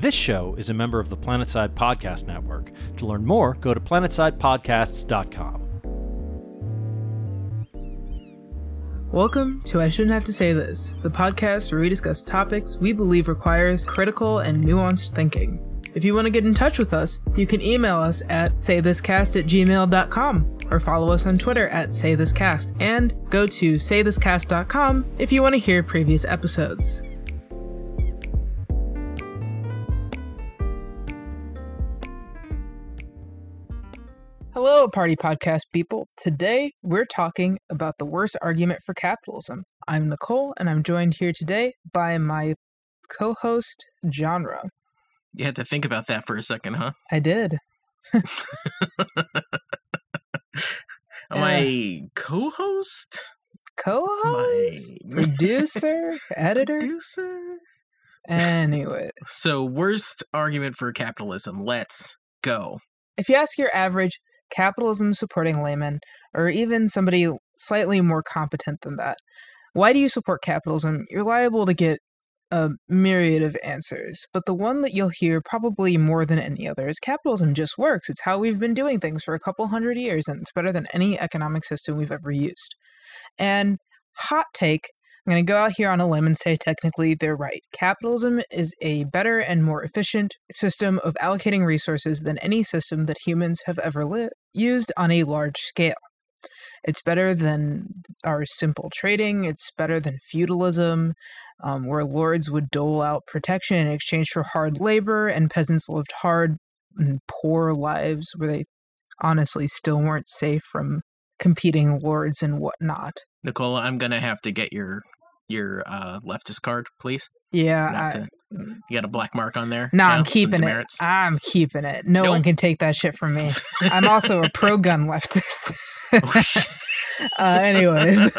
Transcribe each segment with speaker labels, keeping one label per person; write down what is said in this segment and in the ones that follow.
Speaker 1: This show is a member of the Planetside Podcast Network. To learn more, go to planetsidepodcasts.com.
Speaker 2: Welcome to I Shouldn't Have to Say This, the podcast where we discuss topics we believe requires critical and nuanced thinking. If you want to get in touch with us, you can email us at saythiscast at gmail.com or follow us on Twitter at saythiscast and go to saythiscast.com if you want to hear previous episodes. Hello, Party Podcast people. Today we're talking about the worst argument for capitalism. I'm Nicole, and I'm joined here today by my co host, Genre.
Speaker 3: You had to think about that for a second, huh?
Speaker 2: I did.
Speaker 3: Am uh, I co-host?
Speaker 2: Co host?
Speaker 3: My
Speaker 2: Producer? Editor?
Speaker 3: producer?
Speaker 2: Anyway,
Speaker 3: So, worst argument for capitalism. Let's go.
Speaker 2: if you ask your average capitalism supporting laymen, or even somebody slightly more competent than that, why do you support capitalism? You're liable to get a myriad of answers, but the one that you'll hear probably more than any other is capitalism just works. It's how we've been doing things for a couple hundred years, and it's better than any economic system we've ever used. And hot take, I'm going to go out here on a limb and say technically they're right. Capitalism is a better and more efficient system of allocating resources than any system that humans have ever li- used on a large scale. It's better than our simple trading. It's better than feudalism, um, where lords would dole out protection in exchange for hard labor, and peasants lived hard and poor lives where they honestly still weren't safe from competing lords and whatnot.
Speaker 3: Nicola, I'm gonna have to get your your uh, leftist card, please.
Speaker 2: Yeah, I,
Speaker 3: to- You got a black mark on there.
Speaker 2: No,
Speaker 3: Yeah,
Speaker 2: I'm keeping it. I'm keeping it. No one can take that shit from me. I'm also a pro gun leftist.
Speaker 3: Oh,
Speaker 2: uh, anyways,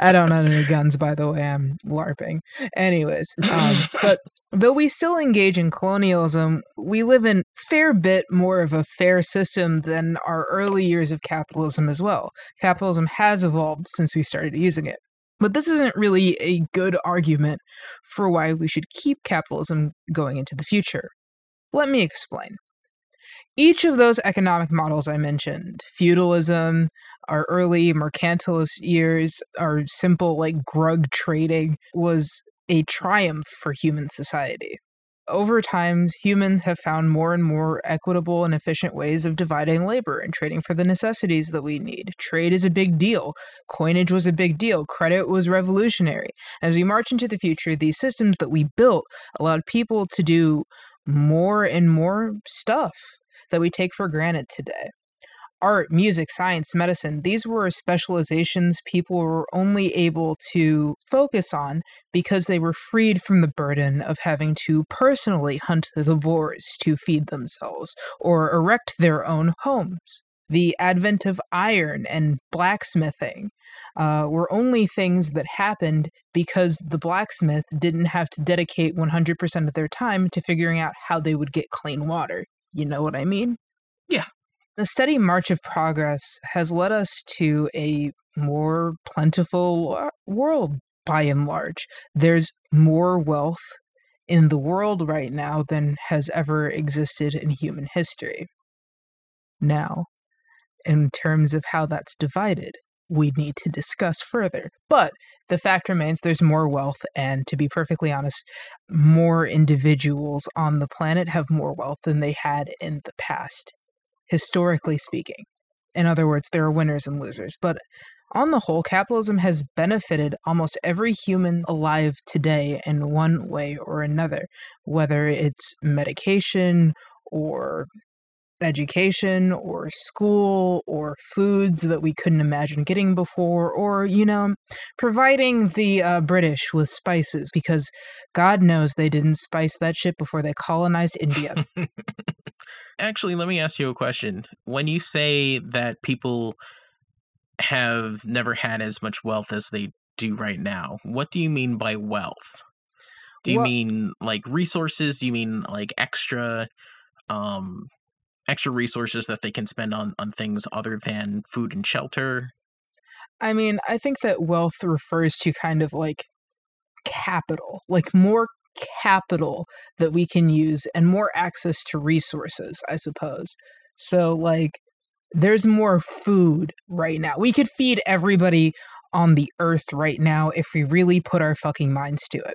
Speaker 2: I don't own any guns, by the way. I'm LARPing. Anyways, um, but though we still engage in colonialism, we live in fair bit more of a fair system than our early years of capitalism as well. Capitalism has evolved since we started using it. But this isn't really a good argument for why we should keep capitalism going into the future. Let me explain. Each of those economic models I mentioned feudalism, our early mercantilist years, our simple like grug trading was a triumph for human society. Over time, humans have found more and more equitable and efficient ways of dividing labor and trading for the necessities that we need. Trade is a big deal. Coinage was a big deal. Credit was revolutionary. As we march into the future, these systems that we built allowed people to do more and more stuff that we take for granted today. Art, music, science, medicine, these were specializations people were only able to focus on because they were freed from the burden of having to personally hunt the boars to feed themselves or erect their own homes. The advent of iron and blacksmithing uh, were only things that happened because the blacksmith didn't have to dedicate 100% of their time to figuring out how they would get clean water. You know what I mean?
Speaker 3: Yeah.
Speaker 2: The steady march of progress has led us to a more plentiful uh, world by and large. There's more wealth in the world right now than has ever existed in human history. Now, in terms of how that's divided, we need to discuss further. But the fact remains there's more wealth, and to be perfectly honest, more individuals on the planet have more wealth than they had in the past, historically speaking. In other words, there are winners and losers. But on the whole, capitalism has benefited almost every human alive today in one way or another, whether it's medication or education or school or foods that we couldn't imagine getting before or you know providing the uh, british with spices because god knows they didn't spice that shit before they colonized india
Speaker 3: Actually, let me ask you a question. When you say that people have never had as much wealth as they do right now, what do you mean by wealth? Do you
Speaker 2: Well-
Speaker 3: mean like resources? Do you mean like extra um extra resources that they can spend on on things other than food and shelter?
Speaker 2: I mean, I think that wealth refers to kind of like capital, like more capital that we can use and more access to resources, I suppose. So, like, there's more food right now. We could feed everybody on the earth right now if we really put our fucking minds to it.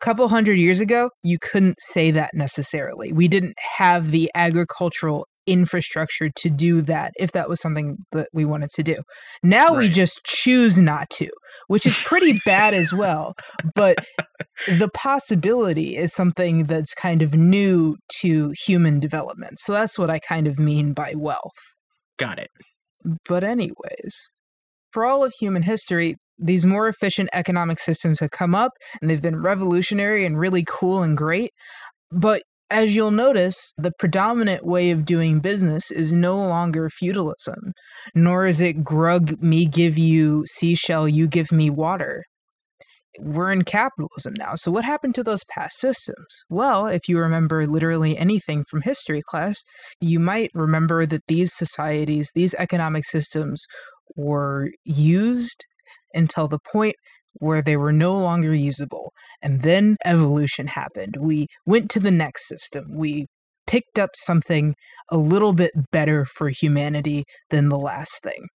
Speaker 2: A couple hundred years ago, you couldn't say that necessarily. We didn't have the agricultural infrastructure to do that if that was something that we wanted to do. Now right. we just choose not to, which is pretty bad as well. But the possibility is something that's kind of new to human development. So that's what I kind of mean by wealth.
Speaker 3: Got it.
Speaker 2: But, anyways, for all of human history, these more efficient economic systems have come up and they've been revolutionary and really cool and great. But as you'll notice, the predominant way of doing business is no longer feudalism, nor is it grug me give you seashell, you give me water. We're in capitalism now. So, what happened to those past systems? Well, if you remember literally anything from history class, you might remember that these societies, these economic systems, were used until the point where they were no longer usable. And then evolution happened. We went to the next system. We picked up something a little bit better for humanity than the last thing.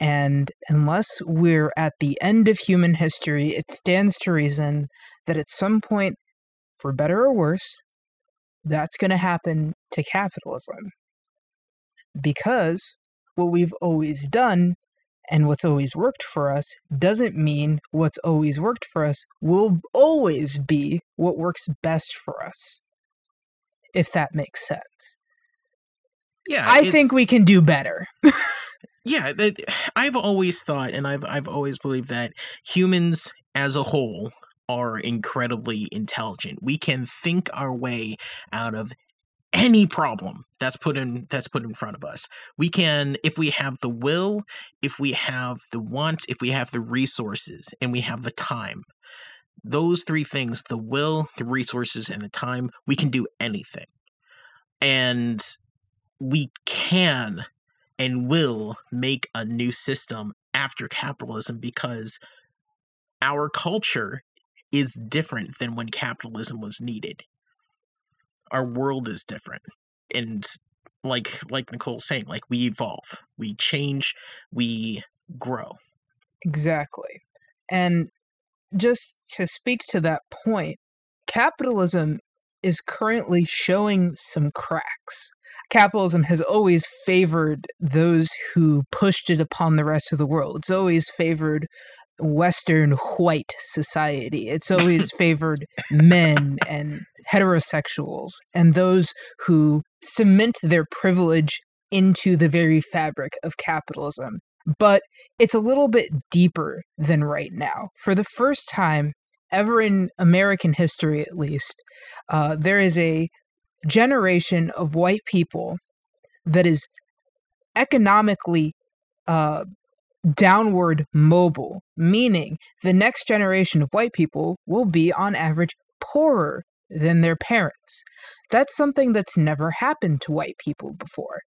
Speaker 2: And unless we're at the end of human history, it stands to reason that at some point, for better or worse, that's going to happen to capitalism. Because what we've always done and what's always worked for us doesn't mean what's always worked for us will always be what works best for us. If that makes sense.
Speaker 3: Yeah.
Speaker 2: I think we can do better.
Speaker 3: yeah, I've always thought and I've I've always believed that humans as a whole are incredibly intelligent. We can think our way out of any problem that's put in that's put in front of us. We can if we have the will, if we have the want, if we have the resources and we have the time. Those three things, the will, the resources and the time, we can do anything. And we can and will make a new system after capitalism because our culture is different than when capitalism was needed our world is different. And like like nicole's saying like we evolve we change we grow.
Speaker 2: Exactly. And just to speak to that point capitalism is currently showing some cracks. Capitalism has always favored those who pushed it upon the rest of the world. It's always favored Western white society. It's always favored men and heterosexuals and those who cement their privilege into the very fabric of capitalism. But it's a little bit deeper than right now. For the first time ever in American history, at least, uh, there is a generation of white people that is economically uh, downward mobile, meaning the next generation of white people will be on average poorer than their parents. That's something that's never happened to white people before.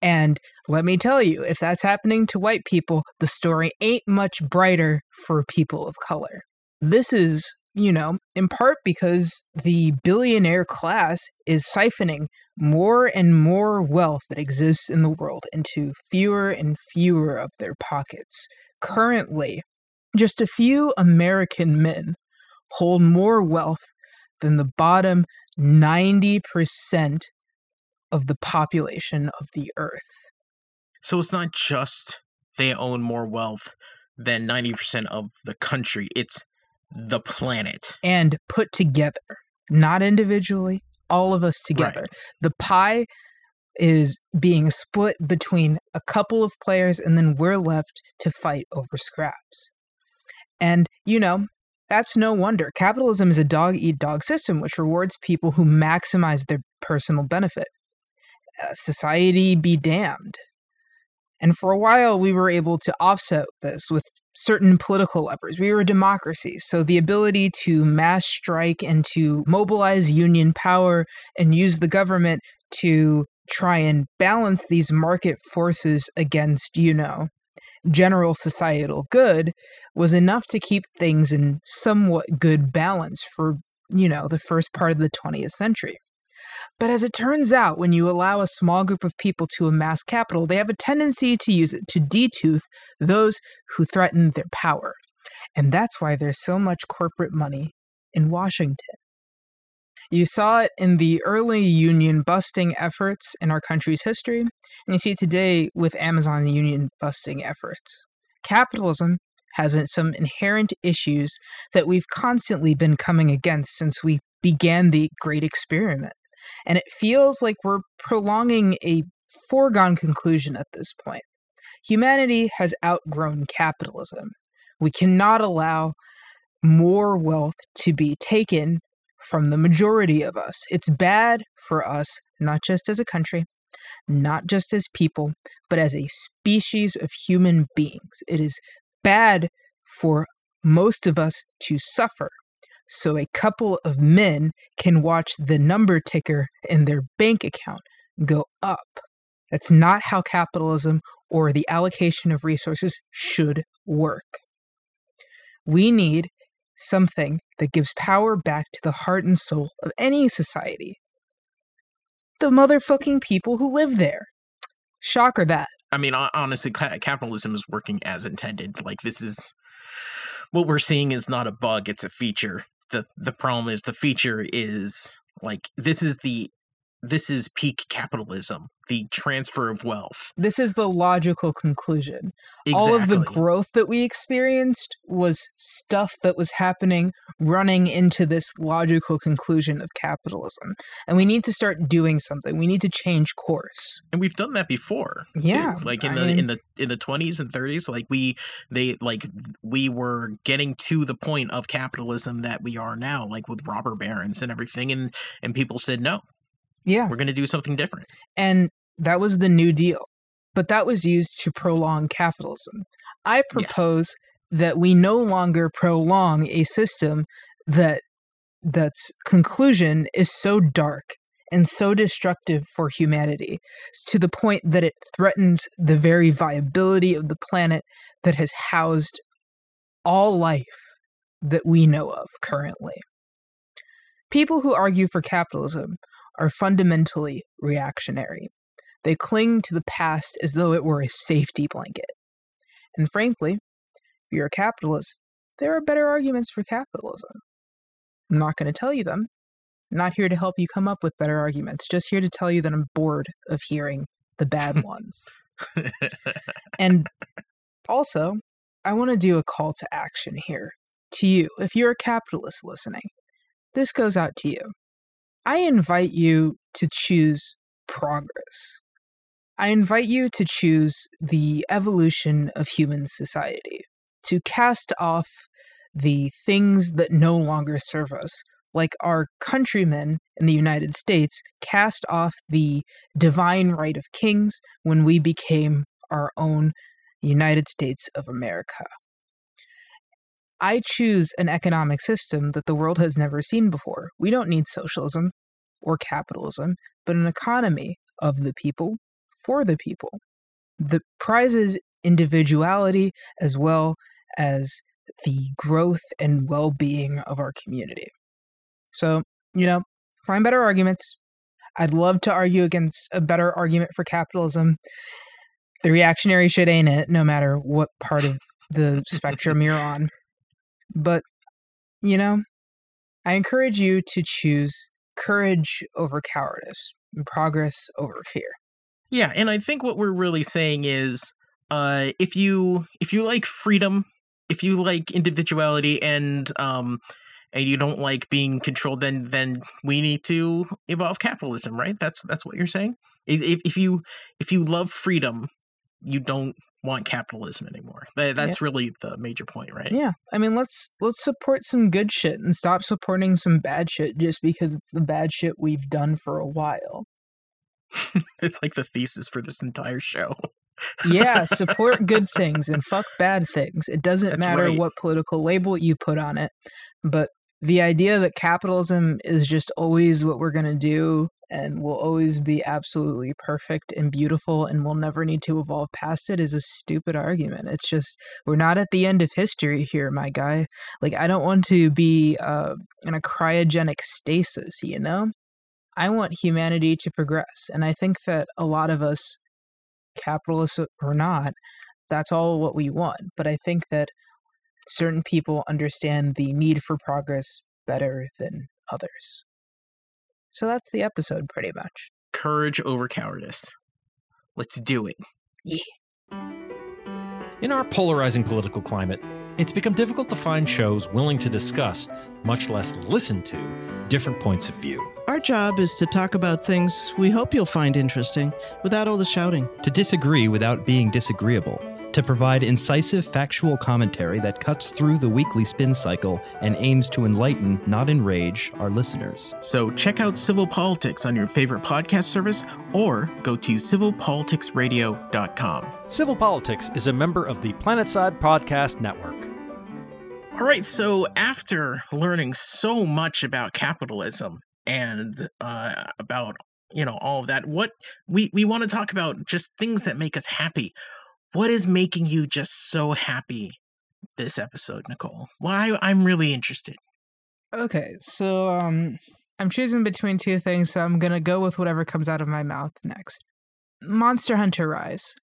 Speaker 2: And let me tell you, if that's happening to white people, the story ain't much brighter for people of color. This is, you know, in part because the billionaire class is siphoning more and more wealth that exists in the world into fewer and fewer of their pockets. Currently, just a few American men hold more wealth than the bottom 90% of the population of the earth.
Speaker 3: So it's not just they own more wealth than 90% of the country, it's the planet.
Speaker 2: And put together, not individually, all of us together. Right. The pie is being split between a couple of players, and then we're left to fight over scraps. And, you know, that's no wonder. Capitalism is a dog eat dog system which rewards people who maximize their personal benefit. Uh, society be damned. And for a while, we were able to offset this with certain political levers. We were a democracy, so the ability to mass strike and to mobilize union power and use the government to try and balance these market forces against, you know, general societal good was enough to keep things in somewhat good balance for you know, the first part of the 20th century. But as it turns out, when you allow a small group of people to amass capital, they have a tendency to use it to detooth those who threaten their power. And that's why there's so much corporate money in Washington. You saw it in the early union busting efforts in our country's history, and you see it today with Amazon union busting efforts. Capitalism has some inherent issues that we've constantly been coming against since we began the great experiment. And it feels like we're prolonging a foregone conclusion at this point. Humanity has outgrown capitalism. We cannot allow more wealth to be taken from the majority of us. It's bad for us, not just as a country, not just as people, but as a species of human beings. It is bad for most of us to suffer. So a couple of men can watch the number ticker in their bank account go up. That's not how capitalism or the allocation of resources should work. We need something that gives power back to the heart and soul of any society. The motherfucking people who live there. Shocker that.
Speaker 3: I mean, honestly, capitalism is working as intended. Like, this is what we're seeing is not a bug, it's a feature. The, the problem is the feature is like this is the this is peak capitalism the transfer of wealth.
Speaker 2: This is the logical conclusion. Exactly. all of the growth that we experienced was stuff that was happening running into this logical conclusion of capitalism. And we need to start doing something. We need to change course.
Speaker 3: And we've done that before
Speaker 2: yeah
Speaker 3: too. like in I the mean, in the in the 20s and 30s like we they like we were getting to the point of capitalism that we are now like with robber barons and everything and and people said no
Speaker 2: yeah.
Speaker 3: We're going to do something different.
Speaker 2: And that was the New Deal. But that was used to prolong capitalism. I propose yes. that we no longer prolong a system that that's conclusion is so dark and so destructive for humanity to the point that it threatens the very viability of the planet that has housed all life that we know of currently. People who argue for capitalism are fundamentally reactionary. They cling to the past as though it were a safety blanket. And frankly, if you're a capitalist, there are better arguments for capitalism. I'm not going to tell you them. I'm not here to help you come up with better arguments, just here to tell you that I'm bored of hearing the bad ones. and also, I want to do a call to action here to you. If you're a capitalist listening, this goes out to you. I invite you to choose progress. I invite you to choose the evolution of human society, to cast off the things that no longer serve us, like our countrymen in the United States cast off the divine right of kings when we became our own United States of America. I choose an economic system that the world has never seen before. We don't need socialism or capitalism, but an economy of the people for the people that prizes individuality as well as the growth and well being of our community. So, you know, find better arguments. I'd love to argue against a better argument for capitalism. The reactionary shit ain't it, no matter what part of the spectrum you're on. But, you know, I encourage you to choose courage over cowardice and progress over fear.
Speaker 3: Yeah, and I think what we're really saying is uh if you if you like freedom, if you like individuality and um and you don't like being controlled then then we need to evolve capitalism, right? That's that's what you're saying? If if you if you love freedom, you don't want capitalism anymore. That's yeah. really the major point, right?
Speaker 2: Yeah. I mean, let's let's support some good shit and stop supporting some bad shit just because it's the bad shit we've done for a while.
Speaker 3: it's like the thesis for this entire show.
Speaker 2: yeah, support good things and fuck bad things. It doesn't that's matter right. what political label you put on it, but the idea that capitalism is just always what we're going to do and will always be absolutely perfect and beautiful and we'll never need to evolve past it is a stupid argument. It's just, we're not at the end of history here, my guy. Like, I don't want to be uh, in a cryogenic stasis, you know? I want humanity to progress. And I think that a lot of us, capitalists or not, that's all what we want. But I think that certain people understand the need for progress better than others. So that's the episode, pretty much.
Speaker 3: Courage over cowardice. Let's do it.
Speaker 2: Yeah.
Speaker 1: In our polarizing political climate, it's become difficult to find shows willing to discuss, much less listen to, different points of view.
Speaker 4: Our job is to talk about things we hope you'll find interesting without all the shouting.
Speaker 5: To disagree without being disagreeable to provide incisive factual commentary that cuts through the weekly spin cycle and aims to enlighten, not enrage, our listeners.
Speaker 3: So check out Civil Politics on your favorite podcast service or go to civilpoliticsradio.com.
Speaker 1: Civil Politics is a member of the Planetside Podcast Network.
Speaker 3: All right, so after learning so much about capitalism and uh, about you know all of that, what we we want to talk about just things that make us happy what is making you just so happy this episode, Nicole? Why I'm really interested.
Speaker 2: Okay, so um I'm choosing between two things, so I'm gonna go with whatever comes out of my mouth next. Monster Hunter Rise.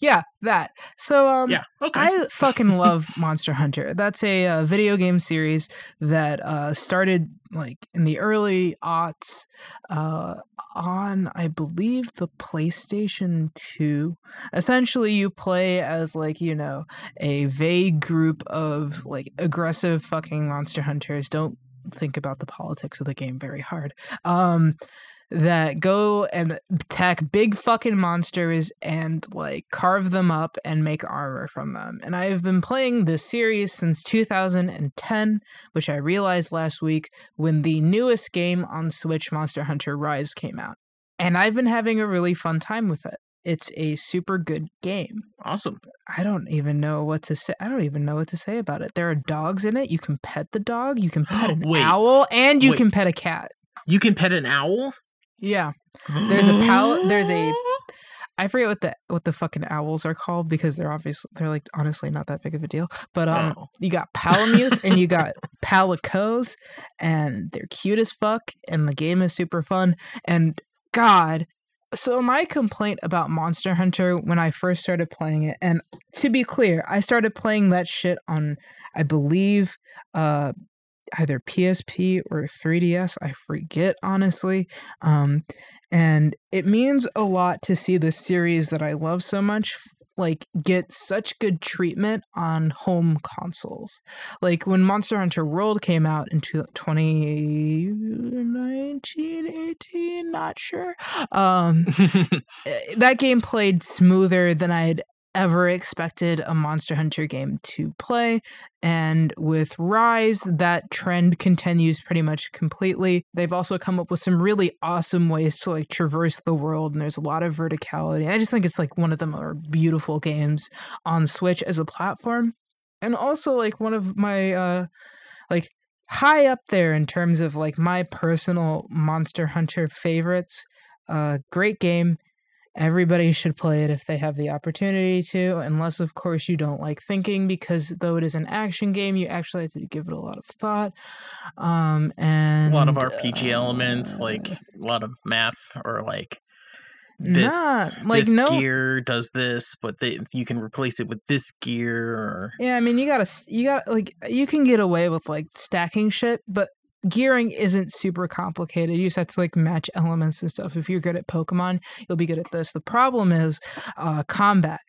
Speaker 2: Yeah, that. So um
Speaker 3: yeah, okay.
Speaker 2: I fucking love Monster Hunter. That's a uh, video game series that uh, started like in the early aughts uh, on I believe the PlayStation 2. Essentially you play as like, you know, a vague group of like aggressive fucking monster hunters. Don't think about the politics of the game very hard. Um that go and attack big fucking monsters and like carve them up and make armor from them. And I've been playing this series since 2010, which I realized last week when the newest game on Switch, Monster Hunter Rise, came out. And I've been having a really fun time with it. It's a super good game.
Speaker 3: Awesome.
Speaker 2: I don't even know what to say. I don't even know what to say about it. There are dogs in it. You can pet the dog. You can pet an
Speaker 3: Wait.
Speaker 2: owl, and you
Speaker 3: Wait.
Speaker 2: can pet a cat.
Speaker 3: You can pet an owl?
Speaker 2: Yeah. There's a pal. There's a. I forget what the what the fucking owls are called because they're obviously they're like honestly not that big of a deal. But um,
Speaker 3: Oh.
Speaker 2: you got palamutes and you got palicos, and they're cute as fuck, and the game is super fun. And God, so my complaint about Monster Hunter when I first started playing it, and to be clear, I started playing that shit on, I believe, uh, either PSP or 3DS. I forget honestly. Um, and it means a lot to see this series that I love so much like get such good treatment on home consoles. Like when Monster Hunter World came out in 2019, 18, not sure. Um eh, that game played smoother than I'd ever expected a Monster Hunter game to play. And with Rise, that trend continues pretty much completely. They've also come up with some really awesome ways to like traverse the world, and there's a lot of verticality. I just think it's like one of the more beautiful games on Switch as a platform. And also like one of my uh like high up there in terms of like my personal Monster Hunter favorites. Uh great game. Everybody should play it if they have the opportunity to, unless, of course, you don't like thinking, because though it is an action game, you actually have to give it a lot of thought. Um, and a
Speaker 3: lot of RPG elements, like
Speaker 2: uh,
Speaker 3: a lot of math, or like this,
Speaker 2: not like
Speaker 3: this
Speaker 2: no.
Speaker 3: gear does this, but they, you can replace it with this gear. Or
Speaker 2: Yeah, I mean, you gotta, you got like, you can get away with like stacking shit, but gearing isn't super complicated. You just have to like match elements and stuff. If you're good at Pokemon, you'll be good at this. The problem is uh, combat.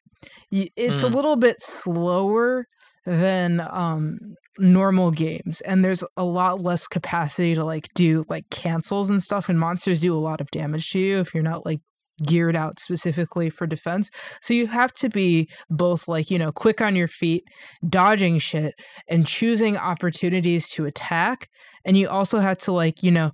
Speaker 2: It's a
Speaker 3: Mm.
Speaker 2: little bit slower than um normal games and there's a lot less capacity to like do like cancels and stuff and monsters do a lot of damage to you if you're not like geared out specifically for defense so you have to be both like you know quick on your feet dodging shit and choosing opportunities to attack and you also have to like you know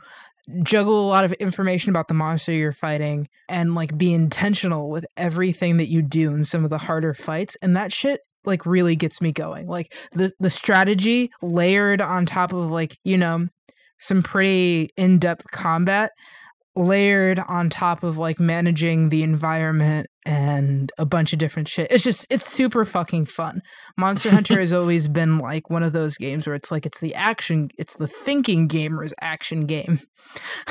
Speaker 2: juggle a lot of information about the monster you're fighting and like be intentional with everything that you do in some of the harder fights and that shit like really gets me going. Like the the strategy layered on top of like, you know, some pretty in-depth combat layered on top of like managing the environment and a bunch of different shit. It's just it's super fucking fun. Monster Hunter has always been like one of those games where it's like it's the action, it's the thinking gamer's action game.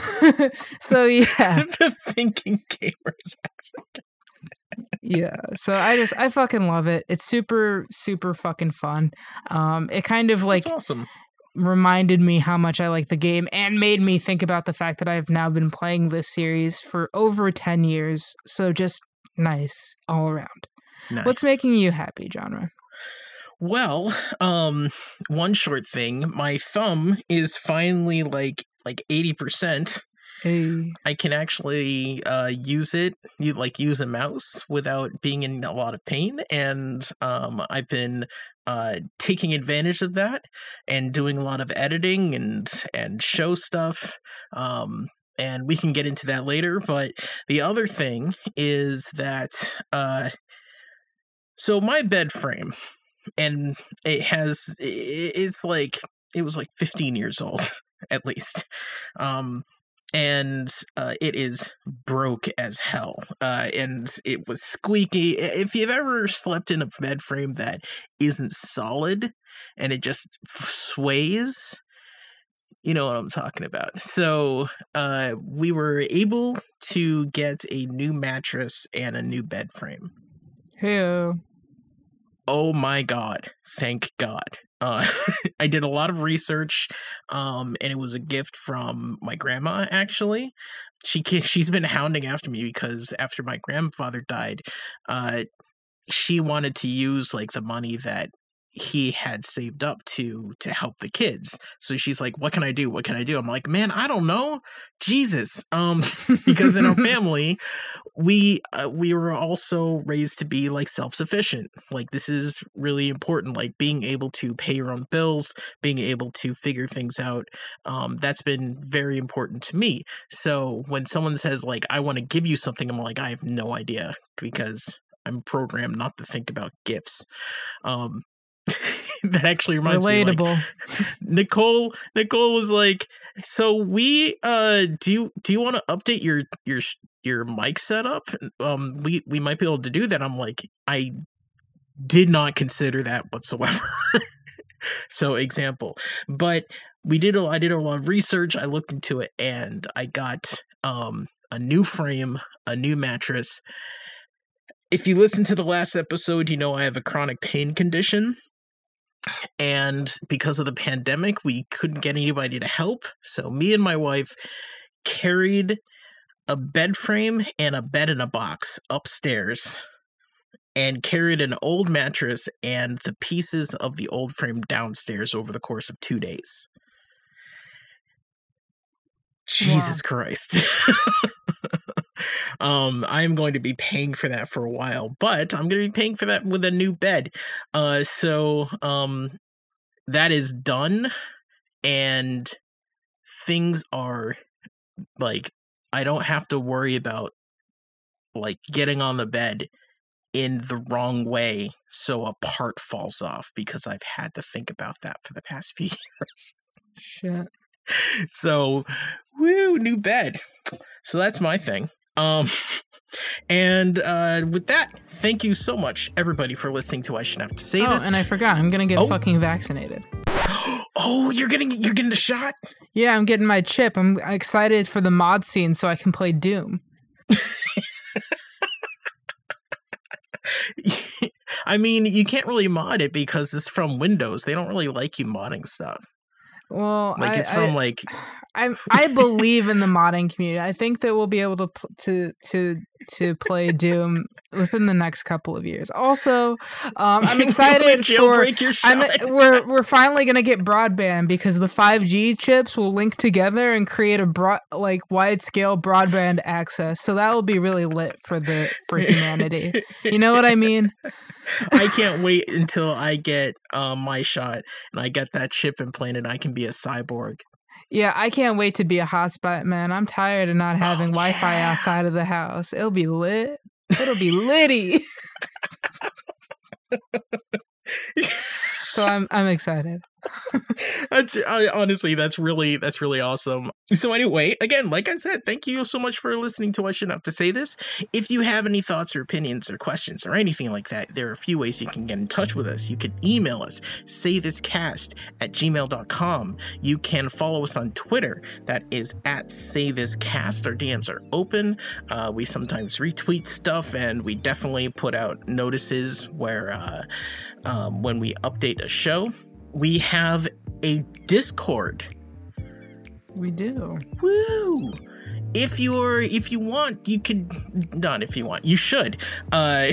Speaker 2: so yeah,
Speaker 3: the thinking gamers. Action. Game.
Speaker 2: yeah. So I just I fucking love it. It's super super fucking fun. Um it kind of like
Speaker 3: That's awesome.
Speaker 2: reminded me how much I like the game and made me think about the fact that I've now been playing this series for over 10 years. So just nice all around. What's making you happy, genre?
Speaker 3: Well, um, one short thing. My thumb is finally like like eighty percent.
Speaker 2: Hey.
Speaker 3: I can actually uh, use it, you like use a mouse without being in a lot of pain, and um, I've been uh, taking advantage of that and doing a lot of editing and and show stuff. Um, and we can get into that later. But the other thing is that uh, so my bed frame, and it has it's like it was like 15 years old at least. Um, and uh, it is broke as hell. Uh, and it was squeaky. If you've ever slept in a bed frame that isn't solid and it just sways, you know what I'm talking about. So uh, we were able to get a new mattress and a new bed frame.
Speaker 2: Hey.
Speaker 3: Oh my god! Thank God. Uh, I did a lot of research, um, and it was a gift from my grandma. Actually, she she's been hounding after me because after my grandfather died, uh, she wanted to use like the money that he had saved up to to help the kids. So she's like, "What can I do? What can I do?" I'm like, "Man, I don't know, Jesus." Um, because in our family, we uh, we were also raised to be like self-sufficient like this is really important like being able to pay your own bills being able to figure things out um, that's been very important to me so when someone says like i want to give you something i'm like i have no idea because i'm programmed not to think about gifts um, that actually reminds me like,
Speaker 2: Relatable.
Speaker 3: Nicole Nicole was like, "So we uh do you do you want to update your your your mic setup? Um we we might be able to do that." I'm like, "I did not consider that whatsoever." so example, but we did a, I did a lot of research, I looked into it and I got um a new frame, a new mattress. If you listen to the last episode, you know I have a chronic pain condition and because of the pandemic we couldn't get anybody to help. So me and my wife carried a bed frame and a bed in a box upstairs and carried an old mattress and the pieces of the old frame downstairs over the course of two days jesus christ um i'm going to be paying for that for a while but i'm going to be paying for that with a new bed uh so um that is done and things are like I don't have to worry about like getting on the bed in the wrong way so a part falls off because I've had to think about that for the past few years.
Speaker 2: Shit.
Speaker 3: So, woo, new bed. So that's my thing. Um and uh with that, thank you so much everybody for listening to I shouldn't have to say
Speaker 2: Oh,
Speaker 3: this.
Speaker 2: and I forgot. I'm gonna get
Speaker 3: Oh.
Speaker 2: fucking vaccinated.
Speaker 3: oh, you're getting you're getting a shot?
Speaker 2: Yeah, I'm getting my chip. I'm excited for the mod scene so I can play Doom.
Speaker 3: I mean, you can't really mod it because it's from Windows. They don't really like you modding stuff.
Speaker 2: Well,
Speaker 3: Like
Speaker 2: I,
Speaker 3: it's from
Speaker 2: I,
Speaker 3: like
Speaker 2: I I believe in the modding community. I think that we'll be able to to to to play Doom within the next couple of years. Also, um, I'm excited for. I'm, we're we're finally gonna get broadband because the 5G chips will link together and create a broad like wide scale broadband access. So that will be really lit for the for humanity. You know what I mean?
Speaker 3: I can't wait until I get um, my shot and I get that chip implanted. I can be a cyborg.
Speaker 2: Yeah, I can't wait to be a hotspot, man. I'm tired of not having oh, Wi-Fi
Speaker 3: yeah.
Speaker 2: outside of the house. It'll be lit. It'll be litty. so I'm I'm excited.
Speaker 3: I, honestly, that's really that's really awesome. So anyway, again, like I said, thank you so much for listening to. Shouldn't have to say this. If you have any thoughts or opinions or questions or anything like that, there are a few ways you can get in touch with us. You can email us, saythiscast at gmail.com. You can follow us on Twitter. That is at saythiscast. Our DMs are open. Uh, we sometimes retweet stuff, and we definitely put out notices where uh, um, when we update a show we have a Discord.
Speaker 2: We do.
Speaker 3: Woo! If you're if you want, you could not if you want. You should. Uh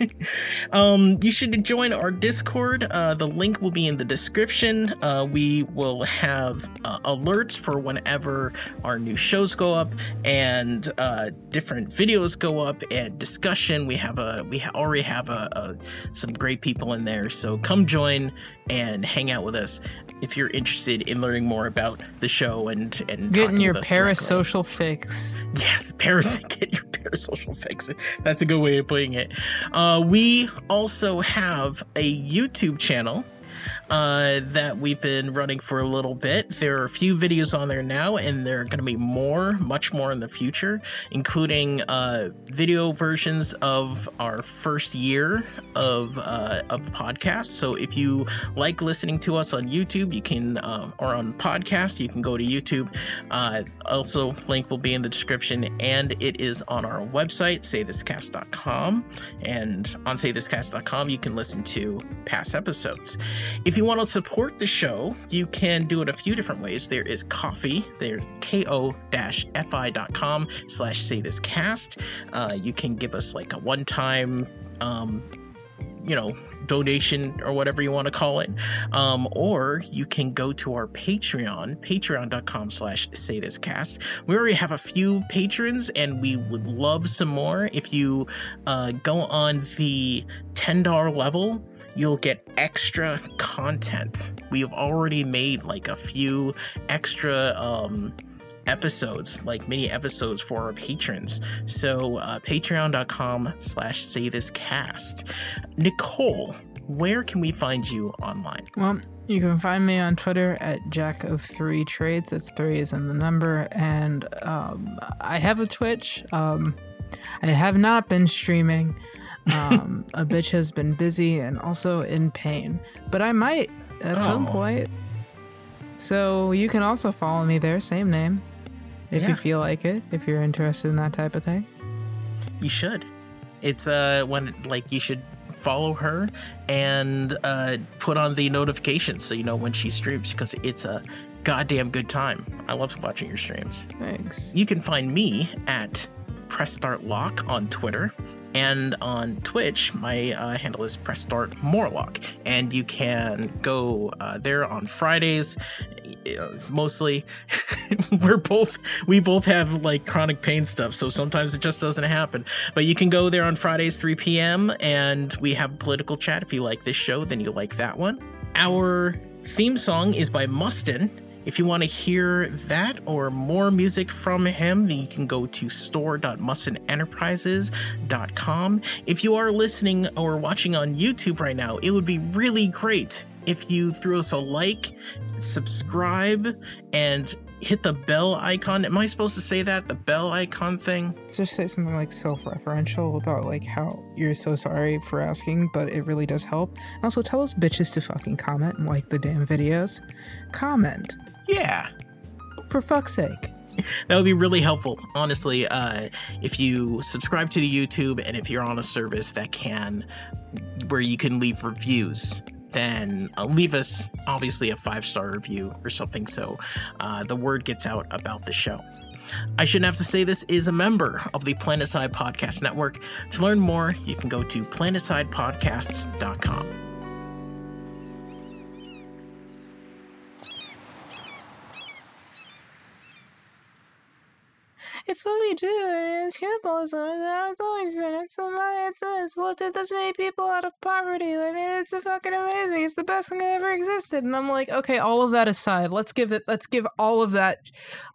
Speaker 3: um you should join our Discord. Uh the link will be in the description. Uh we will have uh, alerts for whenever our new shows go up and uh different videos go up and discussion. We have a we already have a, a some great people in there. So come join and hang out with us if you're interested in learning more about the show and and
Speaker 2: Getting your
Speaker 3: directly.
Speaker 2: parasocial fix.
Speaker 3: Yes, paras get your parasocial fix. That's a good way of putting it. Uh, we also have a YouTube channel uh, that we've been running for a little bit. There are a few videos on there now, and there are going to be more, much more in the future, including uh, video versions of our first year of uh, of podcast. So if you like listening to us on YouTube, you can, uh, or on podcast, you can go to YouTube. Uh, also, link will be in the description, and it is on our website, saythiscast.com. And on saythiscast.com, you can listen to past episodes. If you want to support the show, you can do it a few different ways. There is Ko-fi. There's ko-fi.com slash say this cast. Uh, you can give us like a one-time um, you know donation or whatever you want to call it um, or you can go to our patreon patreon.com slash say this cast we already have a few patrons and we would love some more if you uh, go on the $10 level you'll get extra content we've already made like a few extra um, episodes like mini episodes for our patrons so uh, patreon.com slash say this cast nicole where can we find you online
Speaker 2: Well, you can find me on Twitter at Jack of Three Trades. That's three is in the number, and um, I have a Twitch. Um, I have not been streaming. Um, a bitch has been busy and also in pain, but I might at some
Speaker 3: Oh.
Speaker 2: point. So you can also follow me there, same name, if
Speaker 3: Yeah.
Speaker 2: you feel like it. If you're interested in that type of thing.
Speaker 3: you should it's uh when like you should follow her and uh put on the notifications so you know when she streams because it's a goddamn good time i love watching your streams
Speaker 2: Thanks.
Speaker 3: You can find me at Press Start Lock on Twitter. And on Twitch, my uh, handle is Press Start Morlock. And you can go uh, there on Fridays. uh, Mostly, we're both we both have like chronic pain stuff, so sometimes it just doesn't happen. But you can go there on Fridays, 3 p.m. and we have political chat. If you like this show, then you like that one. Our theme song is by Mustin. If you want to hear that or more music from him, then you can go to store.mustinenterprises.com. If you are listening or watching on YouTube right now, it would be really great if you threw us a like, subscribe, and hit the bell icon. Am I supposed to say that? The bell icon thing?
Speaker 2: just say something like self-referential about like how you're so sorry for asking, but it really does help. Also, tell us bitches to fucking comment and like the damn videos. Comment
Speaker 3: Yeah.
Speaker 2: for fuck's sake.
Speaker 3: that would be really helpful honestly uh, if you subscribe to the youtube and if you're on a service that can where you can leave reviews then uh, leave us obviously a five star review or something so uh, the word gets out about the show I shouldn't have to say this is a member of the Planetside Podcast Network. To learn more, you can go to planetsidepodcasts.com.
Speaker 2: It's what we do. and It's capitalism. It's how it's always been. It's the money. It's it's lifted this many people out of poverty. I mean, it's fucking amazing. It's the best thing that ever existed. And I'm like, okay, all of that aside, let's give it. Let's give all of that.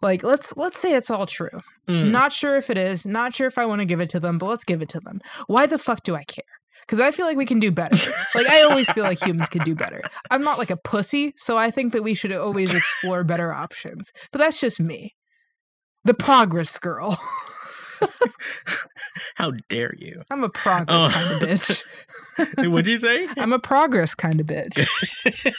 Speaker 2: Like, let's let's say it's all true.
Speaker 3: Mm.
Speaker 2: Not sure if it is. Not sure if I want to give it to them, but let's give it to them. Why the fuck do I care? because I feel like we can do better. like I always feel like humans can do better. I'm not like a pussy, so I think that we should always explore better options. But that's just me. The progress girl.
Speaker 3: How dare you?
Speaker 2: I'm a progress
Speaker 3: Oh.
Speaker 2: kind of bitch.
Speaker 3: What'd you say?
Speaker 2: I'm a progress kind of bitch.